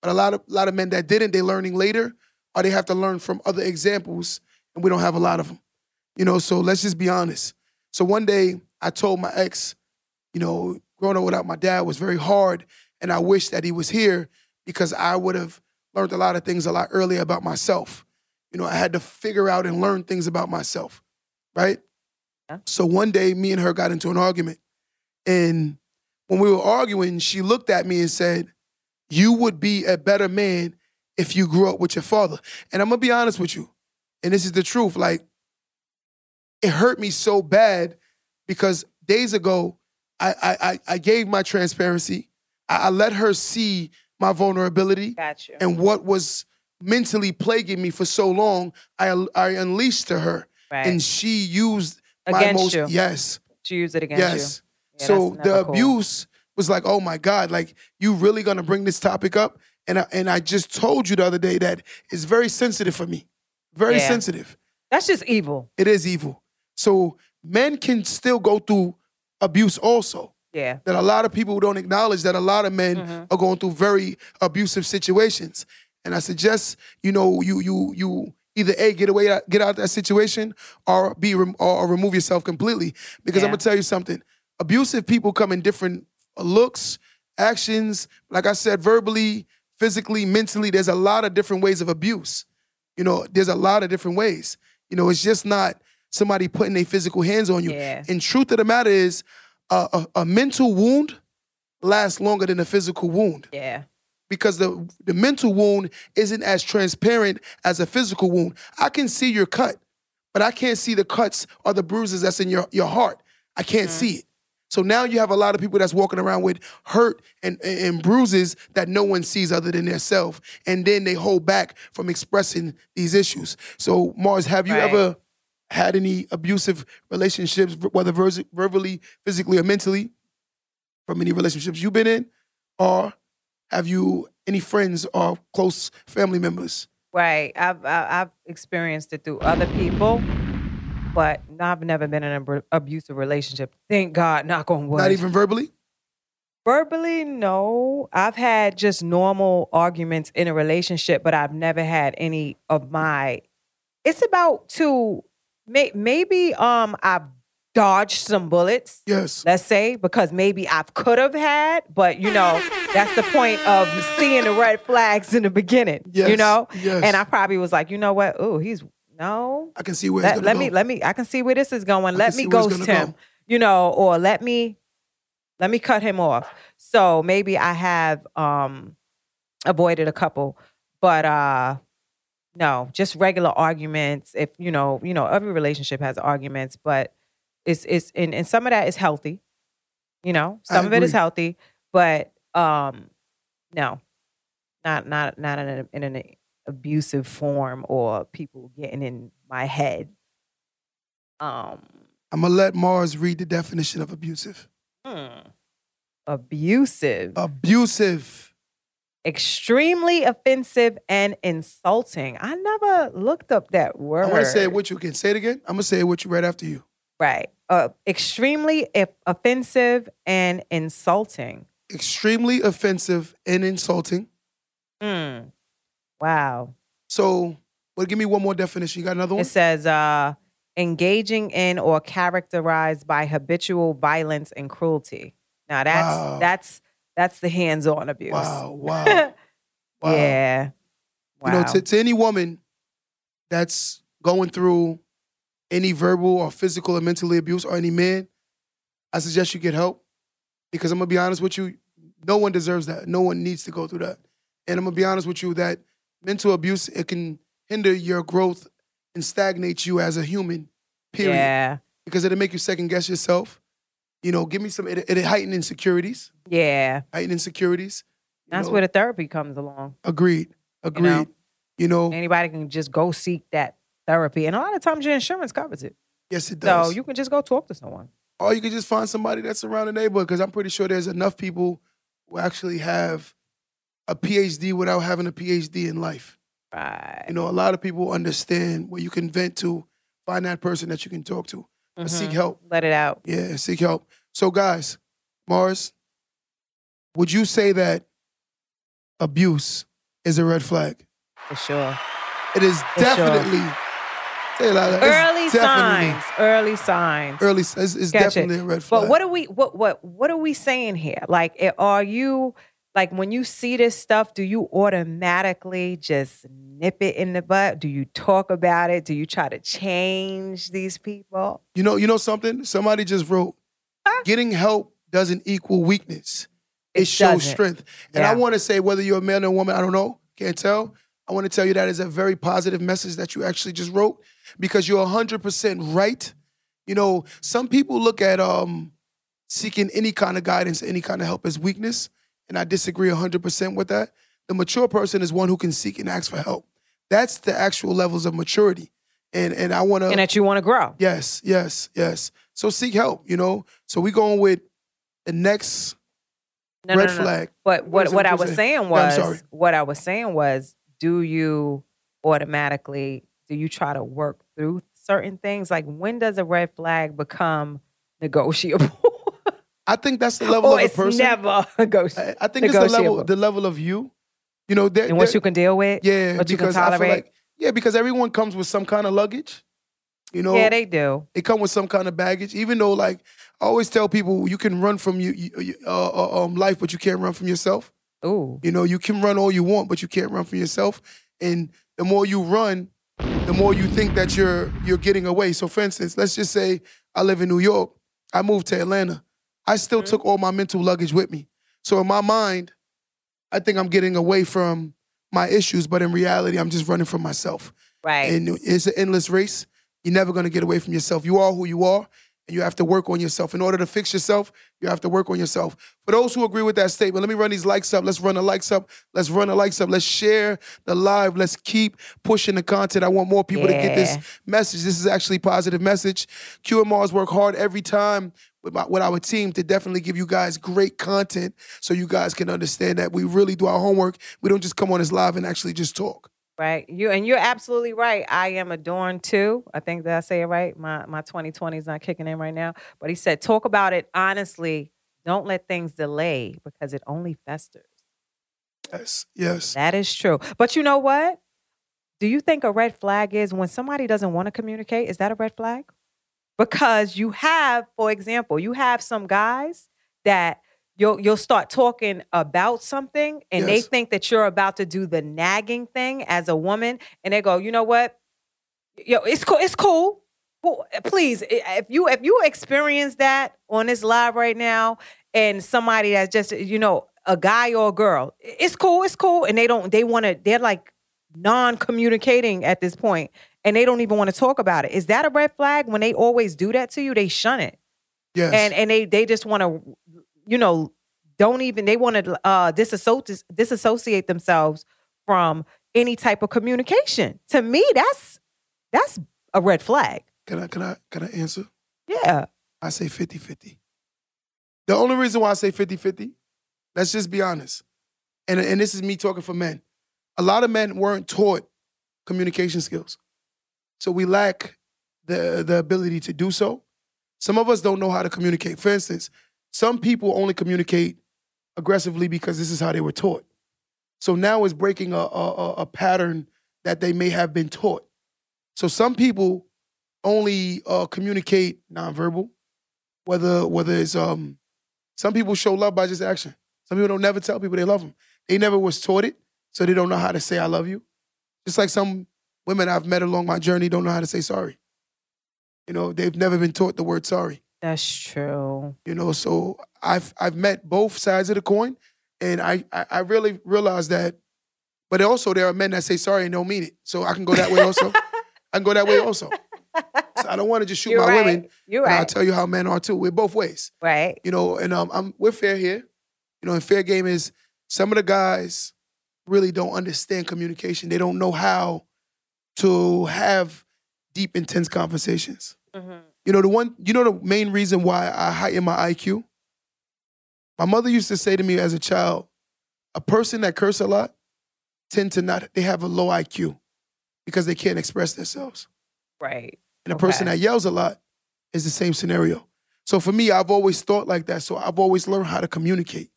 But a lot of a lot of men that didn't, they're learning later, or they have to learn from other examples, and we don't have a lot of them. You know, so let's just be honest. So one day I told my ex, you know, growing up without my dad was very hard, and I wish that he was here because I would have learned a lot of things a lot earlier about myself. You know, I had to figure out and learn things about myself, right? Yeah. So one day, me and her got into an argument, and when we were arguing, she looked at me and said, "You would be a better man if you grew up with your father." And I'm gonna be honest with you, and this is the truth. Like, it hurt me so bad because days ago, I I I, gave my transparency. I, I let her see my vulnerability Got you. and what was mentally plaguing me for so long. I I unleashed to her, right. and she used my Against most you. yes to use it against yes. you. Yeah, so the cool. abuse was like, oh my God, like you really gonna bring this topic up? And I, and I just told you the other day that it's very sensitive for me, very Yeah. sensitive. That's just evil. It is evil. So men can still go through abuse also. Yeah. That a lot of people don't acknowledge that a lot of men Mhm. are going through very abusive situations. And I suggest, you know, you you you either a get away get out of that situation or be rem- or, remove yourself completely. Because I'm gonna tell you something. Abusive people come in different uh, looks, actions. Like I said, verbally, physically, mentally. There's a lot of different ways of abuse. You know, there's a lot of different ways. You know, it's just not somebody putting their physical hands on you. Yeah. And truth of the matter is, a, a, a mental wound lasts longer than a physical wound Yeah. Because the the mental wound isn't as transparent as a physical wound. I can see your cut, but I can't see the cuts or the bruises that's in your, your heart. I can't mm. see it. So now you have a lot of people that's walking around with hurt and, and, bruises that no one sees other than themselves. And then they hold back from expressing these issues. So Mars, have you Right. ever had any abusive relationships, whether verbally, physically, or mentally, from any relationships you've been in? Or have you any friends or close family members? Right. I've I've experienced it through other people, but I've never been in an abusive relationship. Thank God. Knock on wood. Not even verbally? verbally. No, I've had just normal arguments in a relationship, but I've never had any of my. It's about to may, maybe um I've dodged some bullets. Yes. let's say, because maybe I could have had, but you know, that's the point of seeing the red flags in the beginning. Yes. You know? yes. And I probably was like, you know what? Oh, he's no. I can see where Let, let me let me I can see where this is going. I Let me see where it's ghost him. go. You know, or let me let me cut him off. So maybe I have um avoided a couple, but uh no, just regular arguments. If you know, you know, every relationship has arguments, but it's it's and, and some of that is healthy. You know, I some of it is healthy, but um no. Not not not in, a, in an abusive form or people getting in my head. Um I'm gonna let Mars read the definition of abusive. hmm. abusive, Abusive. extremely offensive and insulting. I never looked up that word. I want to say it with you again. Say it again. I'm gonna say it with you right after you. Right. Uh, extremely offensive and insulting. Extremely offensive and insulting. Mm. Wow. So, well, give me one more definition. You got another one? It says uh, engaging in or characterized by habitual violence and cruelty. Now that's Wow. that's that's the hands-on abuse. Wow, wow, wow. [laughs] Yeah. Wow. You know, to, to any woman that's going through any verbal or physical or mentally abuse, or any man, I suggest you get help because I'm gonna be honest with you. No one deserves that. No one needs to go through that. And I'm gonna be honest with you that mental abuse it can hinder your growth and stagnate you as a human. Period. Yeah. Because it'll make you second guess yourself. You know, give me some. It, it heighten insecurities. Yeah. Heighten insecurities. That's know. where the therapy comes along. Agreed. Agreed. know? You know, Anybody can just go seek that therapy. And a lot of times your insurance covers it. yes, it does. So you can just go talk to someone. or you can just find somebody that's around the neighborhood because I'm pretty sure there's enough people who actually have a PhD without having a PhD in life. Right. You know, a lot of people understand where you can vent to, find that person that you can talk to, but mm-hmm. seek help. Let it out. Yeah, seek help. So, guys, Mars, would you say that abuse is a red flag? For sure. It is For definitely. It like. Early signs. Early signs. Early. It's, it's Gotcha. definitely a red flag. But what are we what what what are we saying here? Like are you like when you see this stuff, do you automatically just nip it in the butt? Do you talk about it? Do you try to change these people? You know, you know something? Somebody just wrote, getting help doesn't equal weakness. It, It shows doesn't. strength. And I want to say, whether you're a man or a woman, I don't know, can't tell. I want to tell you that is a very positive message that you actually just wrote because you're 100% right. You know, some people look at um, seeking any kind of guidance, any kind of help as weakness. And I disagree 100% with that. The mature person is one who can seek and ask for help. That's the actual levels of maturity. And, and I want to. And that you want to grow. Yes, yes, yes. So seek help, you know. So we going with the next No, red no, no, flag. But What what what I was say? saying I'm was what I was saying was do you automatically do you try to work through certain things? Like when does a red flag become negotiable? I think that's the [laughs] level or of it's person. never negotiable. [laughs] I, I think it's the level, the level of you. You know, and what you can deal with? yeah, what you can because I feel tolerate? like yeah, because everyone comes with some kind of luggage. You know, yeah, they do. they come with some kind of baggage. Even though, like, I always tell people, you can run from you, you- you- uh, uh, um, life, but you can't run from yourself. Ooh. You know, you can run all you want, but you can't run from yourself. And the more you run, the more you think that you're you're getting away. So, for instance, let's just say I live in New York. I moved to Atlanta. I still mm-hmm. took all my mental luggage with me. So in my mind, I think I'm getting away from my issues, but in reality, I'm just running from myself. Right. And it's an endless race. You're never gonna get away from yourself. You are who you are, and you have to work on yourself. In order to fix yourself, you have to work on yourself. For those who agree with that statement, let me run these likes up. Let's run the likes up. Let's run the likes up. Let's share the live. Let's keep pushing the content. I want more people to get this message. This is actually a positive message. QMRs work hard every time with, my, with our team to definitely give you guys great content so you guys can understand that we really do our homework. We don't just come on this live and actually just talk. Right. You and you're absolutely right. I am adorned too. I think that I say it right. My my 2020 is not kicking in right now. But he said, talk about it honestly. Don't let things delay because it only festers. Yes, yes. That is true. But you know what? Do you think a red flag is when somebody doesn't want to communicate? Is that a red flag? Because you have, for example, you have some guys that you'll you'll start talking about something and they think that you're about to do the nagging thing as a woman and they go, "You know what? Yo, it's cool. It's cool. Well, Please, if you if you experience that on this live right now and somebody that's just, you know, a guy or a girl, it's cool, it's cool and they don't they want to they're like non-communicating at this point and they don't even want to talk about it. Is that a red flag when they always do that to you? They shun it Yes. and and they they just want to you know don't even they want to uh disassociate disassociate themselves from any type of communication to me that's that's a red flag can I can I can I answer? yeah I say 50-50. The only reason why I say 50-50, let's just be honest. And, and this is me talking for men. A lot of men weren't taught communication skills. So we lack the, the ability to do so. Some of us don't know how to communicate. For instance, some people only communicate aggressively because this is how they were taught. So now it's breaking a, a, a- pattern that they may have been taught. So some people only uh, communicate nonverbal, whether whether it's um, some people show love by just action. Some people don't never tell people they love them. They never was taught it, so they don't know how to say I love you. Just like some women I've met along my journey don't know how to say sorry. You know, they've never been taught the word sorry. That's true You know, so I've I've met both sides of the coin, and I I, I really realized that. But also, there are men that say sorry and don't mean it. So I can go that way also. I can go that way also. So I don't want to just shoot you're my right women. you're And I'll tell you how men are too. We're both ways. right You know, and um, I'm we're fair here. You know, and fair game is some of the guys really don't understand communication. They don't know how to have deep, intense conversations. Mhm. You know the one. You know the main reason why I heighten my IQ. My mother used to say to me as a child, a person that curse a lot tend to not. They have a low IQ because they can't express themselves. Right. And a person that yells a lot is the same scenario. So for me, I've always thought like that. So I've always learned how to communicate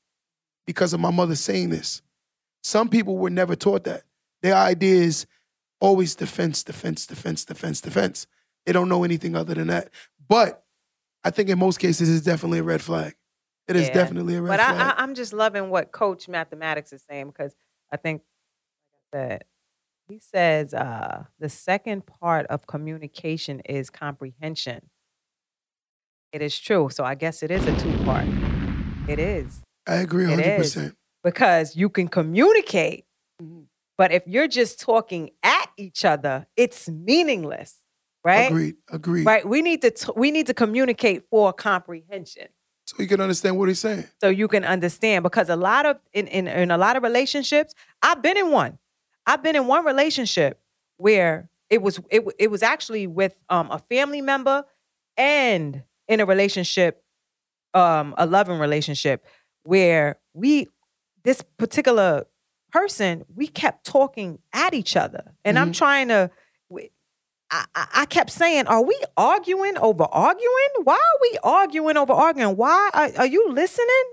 because of my mother saying this. Some people were never taught that. Their idea is always defense, defense, defense, defense, defense. They don't know anything other than that. But I think in most cases, it's definitely a red flag. It is Yeah. definitely a red But I, flag. I, I'm just loving what Coach Mathematics is saying because I think, that he says uh, the second part of communication is comprehension. It is true. So I guess it is a two part. It is I agree 100%. because you can communicate, Mhm. but if you're just talking at each other, it's meaningless, right? Agreed. Agreed. Right. We need to t- we need to communicate for comprehension. So you can understand what he's saying. so you can understand because a lot of in, in in a lot of relationships i've been in one i've been in one relationship where it was it, it was actually with um a family member and in a relationship um a loving relationship where we this particular person we kept talking at each other and i'm Mhm. trying to I, I kept saying, "Are we arguing over arguing? Why are we arguing over arguing? Why are, are you listening?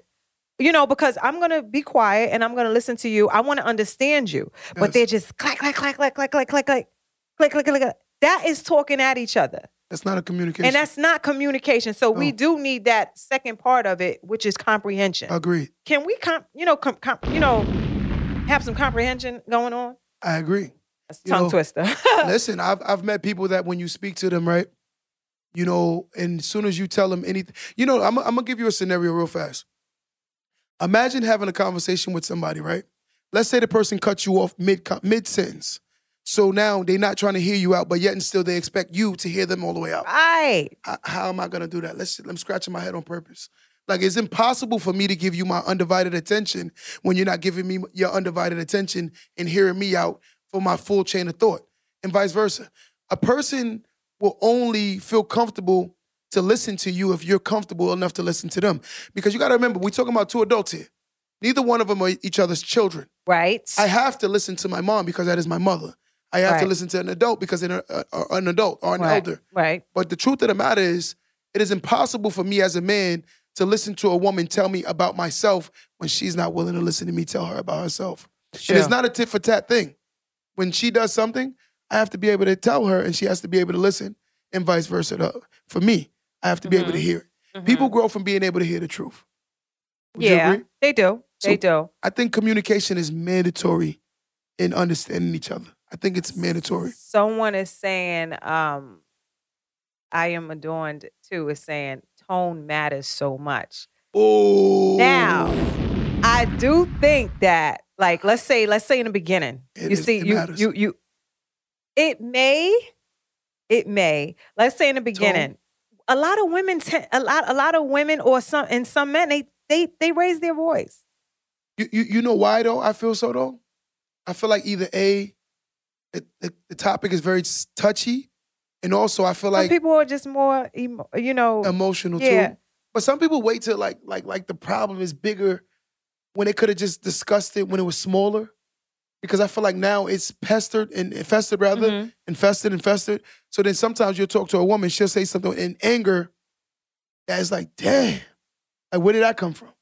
You know, because I'm gonna be quiet and I'm gonna listen to you. I want to understand you, but Yes. they're just clack, clack, clack, clack, clack, clack, clack, clack, click, click, click. That is talking at each other, That's not a communication. and that's not communication. So we do need that second part of it, which is comprehension. Agreed. Can we, com- you know, com- com- you know, have some comprehension going on? I agree. That's tongue know, twister. [laughs] Listen, I've I've met people that when you speak to them, right, you know, and as soon as you tell them anything, you know, I'm I'm gonna give you a scenario real fast. Imagine having a conversation with somebody, right? Let's say the person cuts you off mid mid sentence, so now they're not trying to hear you out, but yet and still they expect you to hear them all the way out. right. How, how am I gonna do that? Let's I'm scratching my head on purpose. Like it's impossible for me to give you my undivided attention when you're not giving me your undivided attention and hearing me out for my full chain of thought, and vice versa. A person will only feel comfortable to listen to you if you're comfortable enough to listen to them. Because you got to remember, we're talking about two adults here. Neither one of them are each other's children. Right. I have to listen to my mom because that is my mother. I have to listen to an adult because they're uh, uh, an adult or an right. elder. Right. But the truth of the matter is, it is impossible for me as a man to listen to a woman tell me about myself when she's not willing to listen to me tell her about herself. And it's not a tit for tat thing. When she does something, I have to be able to tell her and she has to be able to listen, and vice versa. To- For me, I have to be able to Mhm. hear it. Mhm. People grow from being able to hear the truth. Would you yeah, agree? they do. So- they do. I think communication is mandatory in understanding each other. I think it's mandatory. Someone is saying, um, I am adorned too, is saying tone matters so much. Oh, Now, I do think that, like, let's say, let's say in the beginning, It you is- see, it you, matters. you, you, it may, it may. Let's say in the beginning, a lot of women, te- a lot, a lot of women, or some, and some men, they, they, they raise their voice. You, you you know why though? I feel so though. I feel like either a, the, the, the topic is very touchy, and also I feel Some like people are just more, emo- you know, emotional yeah. too. But some people wait till like like like the problem is bigger when they could have just discussed it when it was smaller. Because I feel like now it's pestered and infested rather, Mhm. infested, infested. So then sometimes you'll talk to a woman, she'll say something in anger that is like, damn, like where did that come from?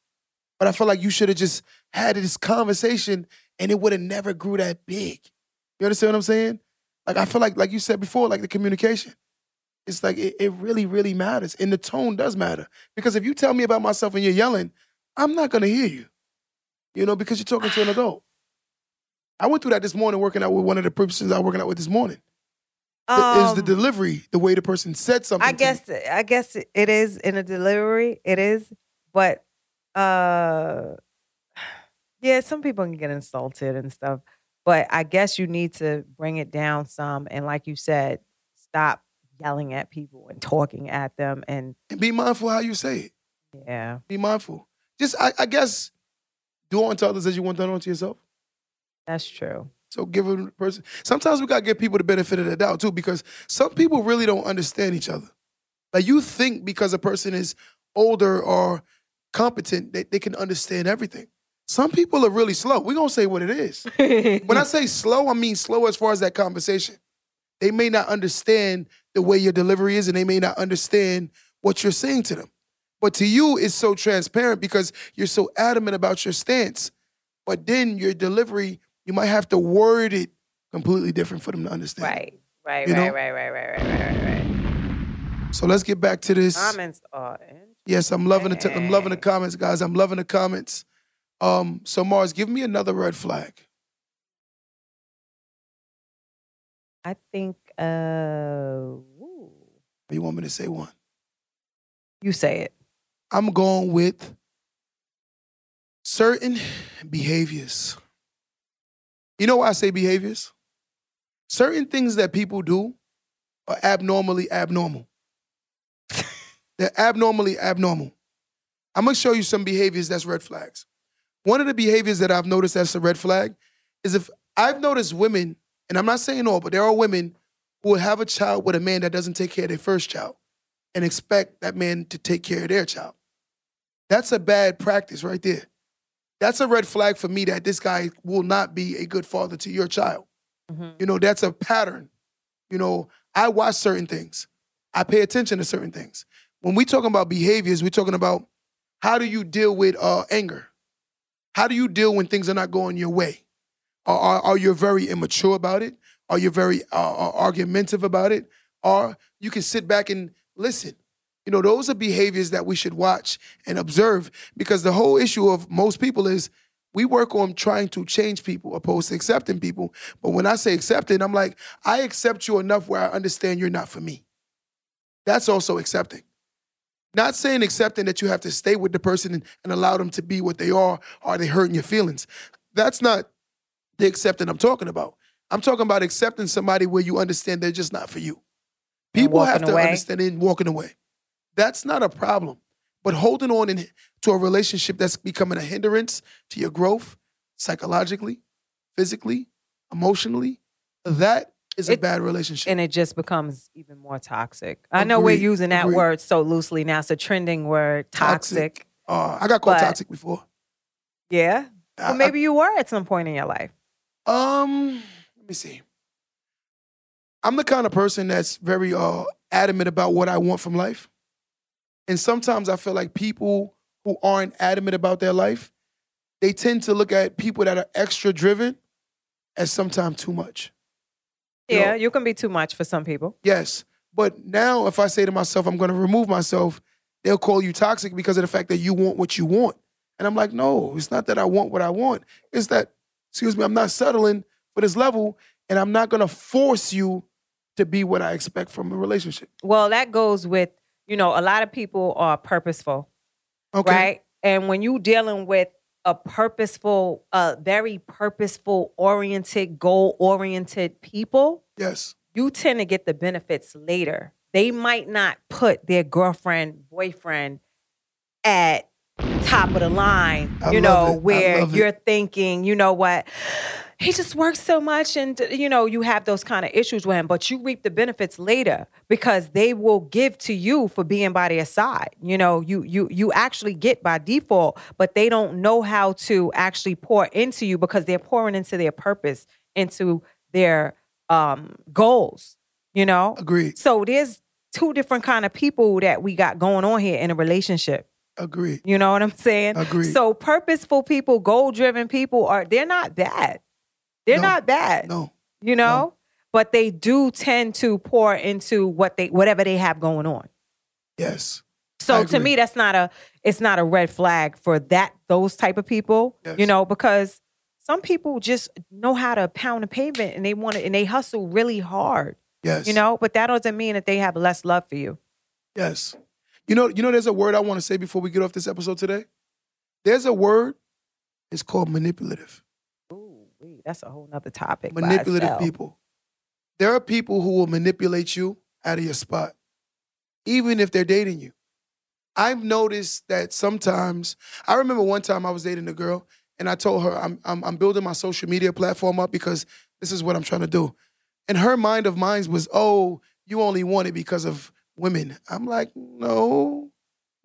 But I feel like you should have just had this conversation and it would have never grew that big. You understand what I'm saying? Like I feel like, like you said before, like the communication. It's like it, it really, really matters. And the tone does matter. Because if you tell me about myself and you're yelling, I'm not gonna hear you. You know, because you're talking to an adult. I went through that this morning working out with one of the persons I was working out with this morning. The- is the Um, delivery, the way the person said something. I to me. guess I guess it is in a delivery. It is, but uh, [sighs] yeah, some people can get insulted and stuff. But I guess you need to bring it down some, and like you said, stop yelling at people and talking at them. And And be mindful how you say it. yeah, Be mindful. Just I, I guess do unto others as you want done unto yourself. that's true. So give a person. Sometimes we gotta give people the benefit of the doubt too, because some people really don't understand each other. Like you think because a person is older or competent that they can understand everything. Some people are really slow. We're gonna say what it is. [laughs] When I say slow, I mean slow as far as that conversation. They may not understand the way your delivery is, and they may not understand what you're saying to them. But to you, it's so transparent because you're so adamant about your stance. But then your delivery, you might have to word it completely different for them to understand. right, right, You right, know? right, right, right, right, right, right, right. So let's get back to this. Comments are in. Yes, I'm loving the t- I'm loving the comments, guys. I'm loving the comments. Um, so Mars, give me another red flag. I think. Uh, ooh. You want me to say one? you say it. I'm going with certain behaviors. You know why I say behaviors? Certain things that people do are abnormally abnormal. [laughs] They're abnormally abnormal. I'm gonna show you some behaviors that's red flags. One of the behaviors that I've noticed that's a red flag is if I've noticed women, and I'm not saying all, but there are women who will have a child with a man that doesn't take care of their first child and expect that man to take care of their child. That's a bad practice right there. That's a red flag for me that this guy will not be a good father to your child. Mhm. You know, that's a pattern. You know, I watch certain things. I pay attention to certain things. When we talking about behaviors, we're talking about how do you deal with uh, anger? How do you deal when things are not going your way? Are, are, are you very immature about it? Are you very uh, uh, argumentative about it? Or you can sit back and listen. You know, those are behaviors that we should watch and observe because the whole issue of most people is we work on trying to change people opposed to accepting people. But when I say accepting, I'm like, I accept you enough where I understand you're not for me. That's also accepting. Not saying accepting that you have to stay with the person and, and allow them to be what they are, are they hurting your feelings? That's not the accepting I'm talking about. I'm talking about accepting somebody where you understand they're just not for you. People have to away. understand and walking away. That's not a problem. But holding on in, to a relationship that's becoming a hindrance to your growth psychologically, physically, emotionally, that is a bad relationship. and it just becomes even more toxic. I know we're using that agreed. word so loosely now. It's a trending word, toxic. Toxic. Uh, I got called But- toxic before. Yeah. I- Well, I- maybe you were at some point in your life. Um, let me see. I'm the kind of person that's very uh adamant about what I want from life. And sometimes I feel like people who aren't adamant about their life, they tend to look at people that are extra driven as sometimes too much. You Yeah, know- you can be too much for some people. Yes. But now if I say to myself, I'm gonna remove myself, they'll call you toxic because of the fact that you want what you want. And I'm like, no, it's not that I want what I want. It's that, excuse me, I'm not settling for this level and I'm not gonna force you to be what I expect from a relationship. Well, that goes with, you know, a lot of people are purposeful, Okay. right? And when you dealing with a purposeful, uh, very purposeful oriented, goal oriented people, Yes. you tend to get the benefits later. They might not put their girlfriend, boyfriend at top of the line, I you know, it. Where you're thinking, you know what, he just works so much and you know, you have those kind of issues with him, but you reap the benefits later because they will give to you for being by their side. You know, you you you actually get by default, but they don't know how to actually pour into you because they're pouring into their purpose, into their um goals, you know? Agreed. So there's two different kind of people that we got going on here in a relationship. Agreed. You know what I'm saying? Agreed. So purposeful people, goal driven people are they're not bad. They're No. not bad. No. You know? But they do tend to pour into what they whatever they have going on. Yes. So to me, that's not a it's not a red flag for that those type of people. You know, because some people just know how to pound the pavement and they want it and they hustle really hard. Yes. You know, but that doesn't mean that they have less love for you. Yes. You know, you know, there's a word I want to say before we get off this episode today. There's a word, it's called manipulative. That's a whole nother topic. manipulative people. There are people who will manipulate you out of your spot, even if they're dating you. I've noticed that sometimes. I remember one time I was dating a girl, and I told her I'm I'm, I'm building my social media platform up because this is what I'm trying to do. And her mind of mine was, oh, you only want it because of women. I'm like, no,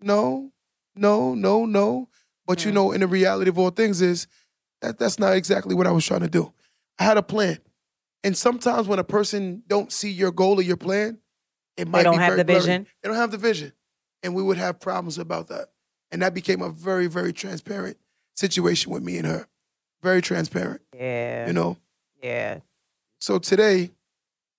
no, no, no, no. But you Mm. know, in the reality of all things is that that's not exactly what I was trying to do. I had a plan. And sometimes when a person don't see your goal or your plan, it might They don't be have the blurry. vision. They don't have the vision. And we would have problems about that. And that became a very, very transparent situation with me and her. Very transparent, Yeah. you know. yeah. So today,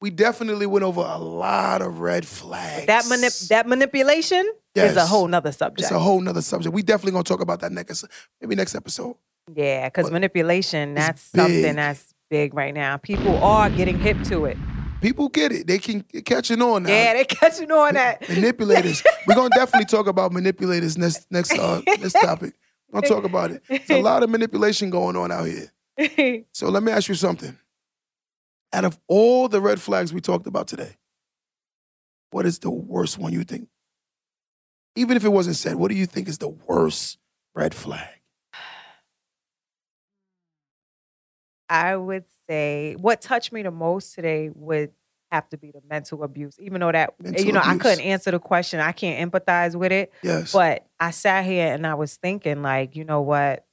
we definitely went over a lot of red flags. That manip- that manipulation is a whole nother subject. It's a whole nother subject. We definitely gonna talk about that next, maybe next episode. Yeah, because manipulation, it's that's something that's big right now. People are getting hip to it. People get it. They can catching on now. Yeah, they [laughs] catching on that. manipulators. We're gonna definitely talk about manipulators next next uh next topic. We're gonna talk about it. There's a lot of manipulation going on out here. [laughs] So let me ask you something. Out of all the red flags we talked about today, what is the worst one you think? Even if it wasn't said, what do you think is the worst red flag? I would say what touched me the most today would have to be the mental abuse. Even though that Mental you know I couldn't answer the question, I can't empathize with it. Yes. But I sat here and I was thinking, like, you know what?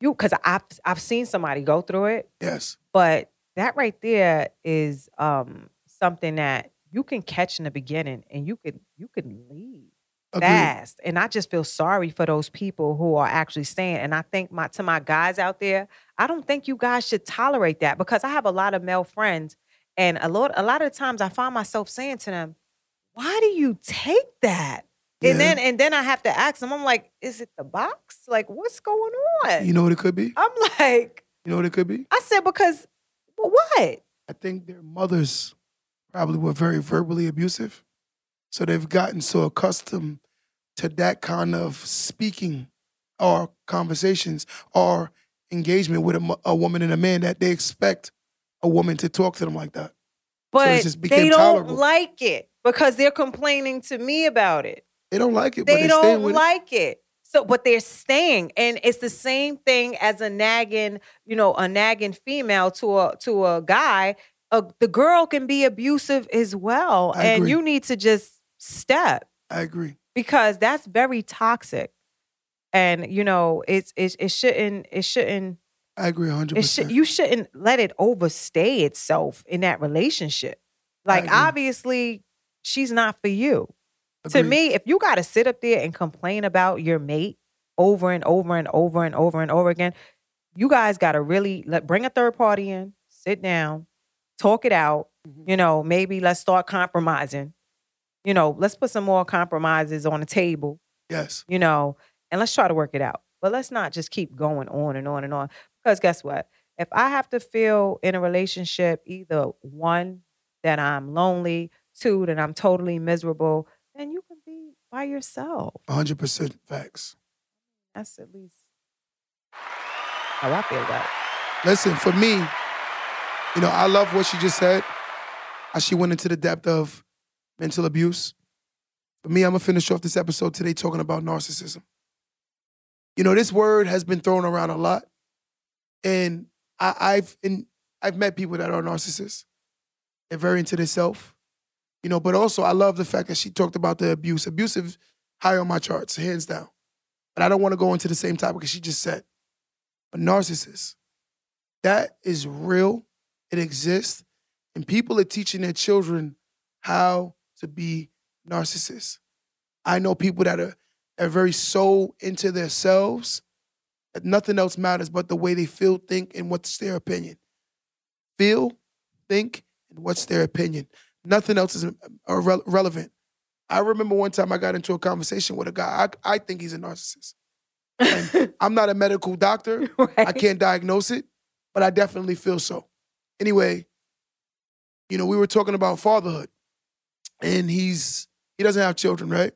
You because I've I've seen somebody go through it, yes. but that right there is um something that you can catch in the beginning and you can you can leave Agreed. fast. And I just feel sorry for those people who are actually staying. And I think my to my guys out there, I don't think you guys should tolerate that because I have a lot of male friends, and a lot a lot of times I find myself saying to them, "Why do you take that?" And then and then I have to ask them, I'm like, "Is it the box? Like, what's going on?" You know what it could be? I'm like, You know what it could be? I said because, well, what? I think their mothers probably were very verbally abusive. So they've gotten so accustomed to that kind of speaking or conversations or engagement with a, a woman and a man that they expect a woman to talk to them like that. But just they don't tolerable. like it because they're complaining to me about it. They don't like it, they don't with it. like it. So, but they're staying, and it's the same thing as a nagging, you know, a nagging female to a to a guy. Uh, the girl can be abusive as well, I and agree. you need to just step I agree. Because that's very toxic. And you know, it's it, it shouldn't it shouldn't I agree 100%. it should you shouldn't let it overstay itself in that relationship. Like obviously, she's not for you to me, if you got to sit up there and complain about your mate over and over and over and over and over again, you guys got to really let bring a third party in, sit down, talk it out. Mhm. You know, maybe let's start compromising. You know, let's put some more compromises on the table. Yes. You know, and let's try to work it out. But let's not just keep going on and on and on. Because guess what? If I have to feel in a relationship, either one, that I'm lonely, two, that I'm totally miserable, then you can be by yourself. 100% facts. That's at least how I feel about it. Listen, for me, you know, I love what she just said. How she went into the depth of mental abuse. For me, I'm gonna finish off this episode today talking about narcissism. You know, this word has been thrown around a lot, and I, I've in, I've met people that are narcissists. They're very into themselves, you know. But also, I love the fact that she talked about the abuse. Abusive, high on my charts, hands down. But I don't want to go into the same topic as she just said. But narcissist. that is real. It exists. And people are teaching their children how to be narcissists. I know people that are, are very so into themselves that nothing else matters but the way they feel, think, and what's their opinion. Feel, think, and what's their opinion. Nothing else is uh, irre- relevant. I remember one time I got into a conversation with a guy. I, I think he's a narcissist. And [laughs] I'm not a medical doctor. [laughs] I can't diagnose it, but I definitely feel so. Anyway, you know, we were talking about fatherhood, and he's he doesn't have children, right?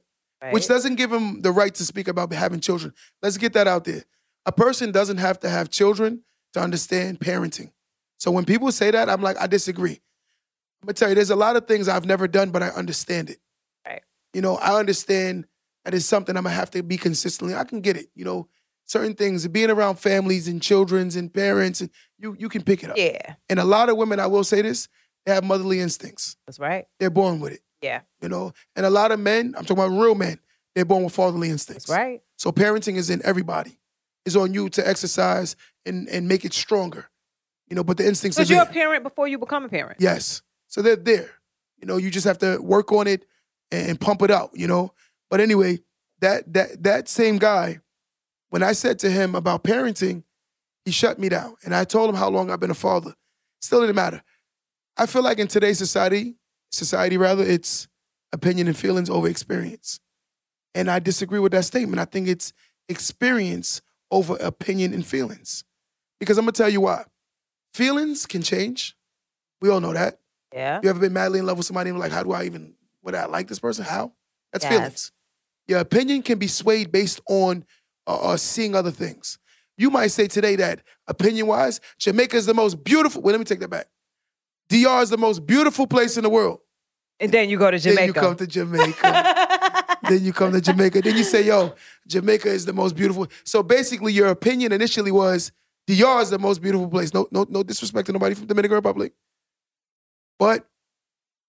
Which doesn't give him the right to speak about having children. Let's get that out there. A person doesn't have to have children to understand parenting. So when people say that, I'm like, I disagree. I'm gonna tell you, there's a lot of things I've never done, but I understand it. Right. You know, I understand that it's something I'm gonna have to be consistently. I can get it. You know, certain things, being around families and children's and parents, and you you can pick it up. yeah, And a lot of women, I will say this, they have motherly instincts. that's right. They're born with it. Yeah, You know, and a lot of men, I'm talking about real men, they're born with fatherly instincts. that's right. So parenting is in everybody. It's on you to exercise and and make it stronger. You know, but the instincts are Because you're a parent before you become a parent. Yes. So they're there. You know, you just have to work on it and, and pump it out, you know? But anyway, that that that same guy, when I said to him about parenting, he shut me down. And I told him how long I've been a father. Still didn't matter. I feel like in today's society, society rather, it's opinion and feelings over experience. And I disagree with that statement. I think it's experience over opinion and feelings. Because I'm gonna tell you why. Feelings can change. We all know that. Yeah. You ever been madly in love with somebody and like, how do I even, would I like this person? How? That's Yes. feelings. Your opinion can be swayed based on uh, uh, seeing other things. You might say today that opinion wise, Jamaica is the most beautiful. Wait, let me take that back. DR is the most beautiful place in the world. And then you go to Jamaica. Then you come to Jamaica. [laughs] then you come to Jamaica. Then you say, yo, Jamaica is the most beautiful. So basically, your opinion initially was DR is the most beautiful place. No, no, no disrespect to nobody from Dominican Republic. But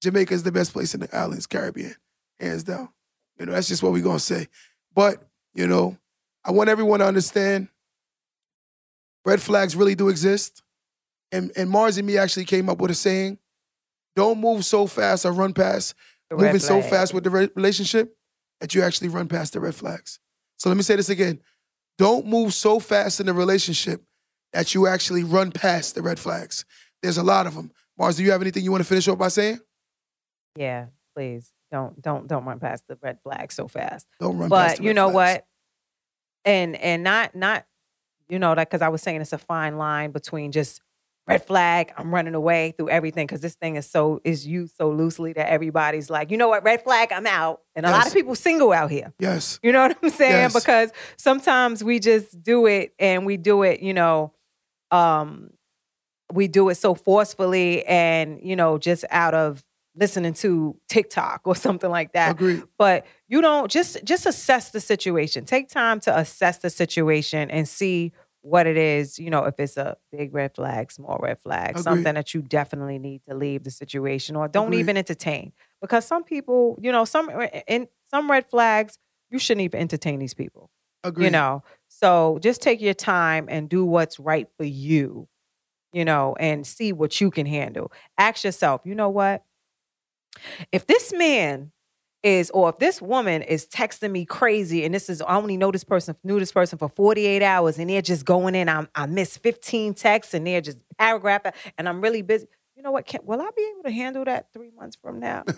Jamaica is the best place in the islands, Caribbean, hands down. You know, that's just what we're gonna say. But, you know, I want everyone to understand red flags really do exist. And and Mars and me actually came up with a saying: don't move so fast or run past The moving so fast with the re- relationship that you actually run past the red flags. So let me say this again. Don't move so fast in the relationship that you actually run past the red flags. There's a lot of them. Mars, do you have anything you want to finish up by saying? Yeah, please don't don't don't run past the red flag so fast. Don't run past But you know flags. what? And and not not you know that because I was saying it's a fine line between just red flag. I'm running away through everything because this thing is so is used so loosely that everybody's like, you know what, red flag, I'm out. And a lot of people single out here. Yes. You know what I'm saying? Yes. Because sometimes we just do it and we do it, you know, um, we do it so forcefully and, you know, just out of listening to TikTok or something like that. Agreed. But you don't just just assess the situation. Take time to assess the situation and see what it is, you know, if it's a big red flag, small red flag, Agreed. something that you definitely need to leave the situation or don't Agreed. even entertain. Because some people, you know, some uh, in some red flags, you shouldn't even entertain these people. Agreed. You know. So just take your time and do what's right for you, you know, and see what you can handle. Ask yourself, you know what? If this man is or if this woman is texting me crazy and this is I only know this person knew this person for 48 hours and they're just going in I'm, I miss 15 texts and they're just paragraph and I'm really busy. You know what can, will I be able to handle that three months from now? [laughs]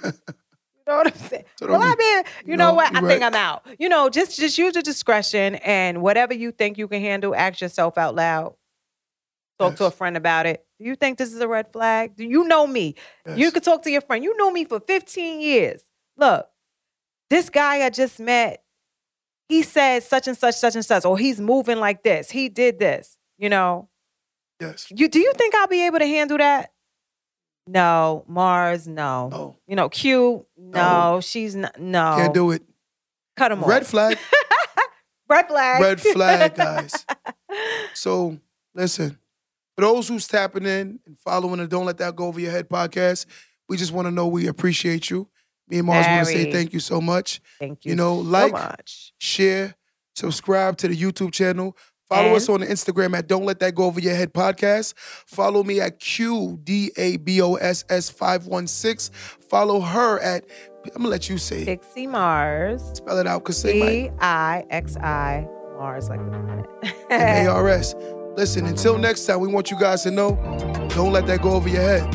You know what I'm saying? So will I be- you know what I you're think. I'm out. You know just just use your discretion and whatever you think you can handle ask yourself out loud. Talk to a friend about it. Do you think this is a red flag? Do you know me? You Yes. could talk to your friend. You know me for 15 years. Look, this guy I just met, he said such and such, such and such, or he's moving like this. He did this. You know, Yes. you do you think I'll be able to handle that? No, Mars, no. No. You know, Q, no, she's not. No, Can't do it. Cut him off. [laughs] Red flag. Red flag. Red flag, [laughs] guys. So listen, for those who's tapping in and following the Don't Let That Go Over Your Head podcast, we just want to know we appreciate you. Me and Mars want to say thank you so much. Thank you. You know, so like, much. Share, subscribe to the YouTube channel. Follow us on the Instagram at Don't Let That Go Over Your Head podcast. Follow me at QDABOSS516. Follow her at, I'm going to let you say. Pixi Mars. Spell it out because say my P I X I Mars like the planet. ARS. [laughs] Listen, until next time, we want you guys to know, don't let that go over your head.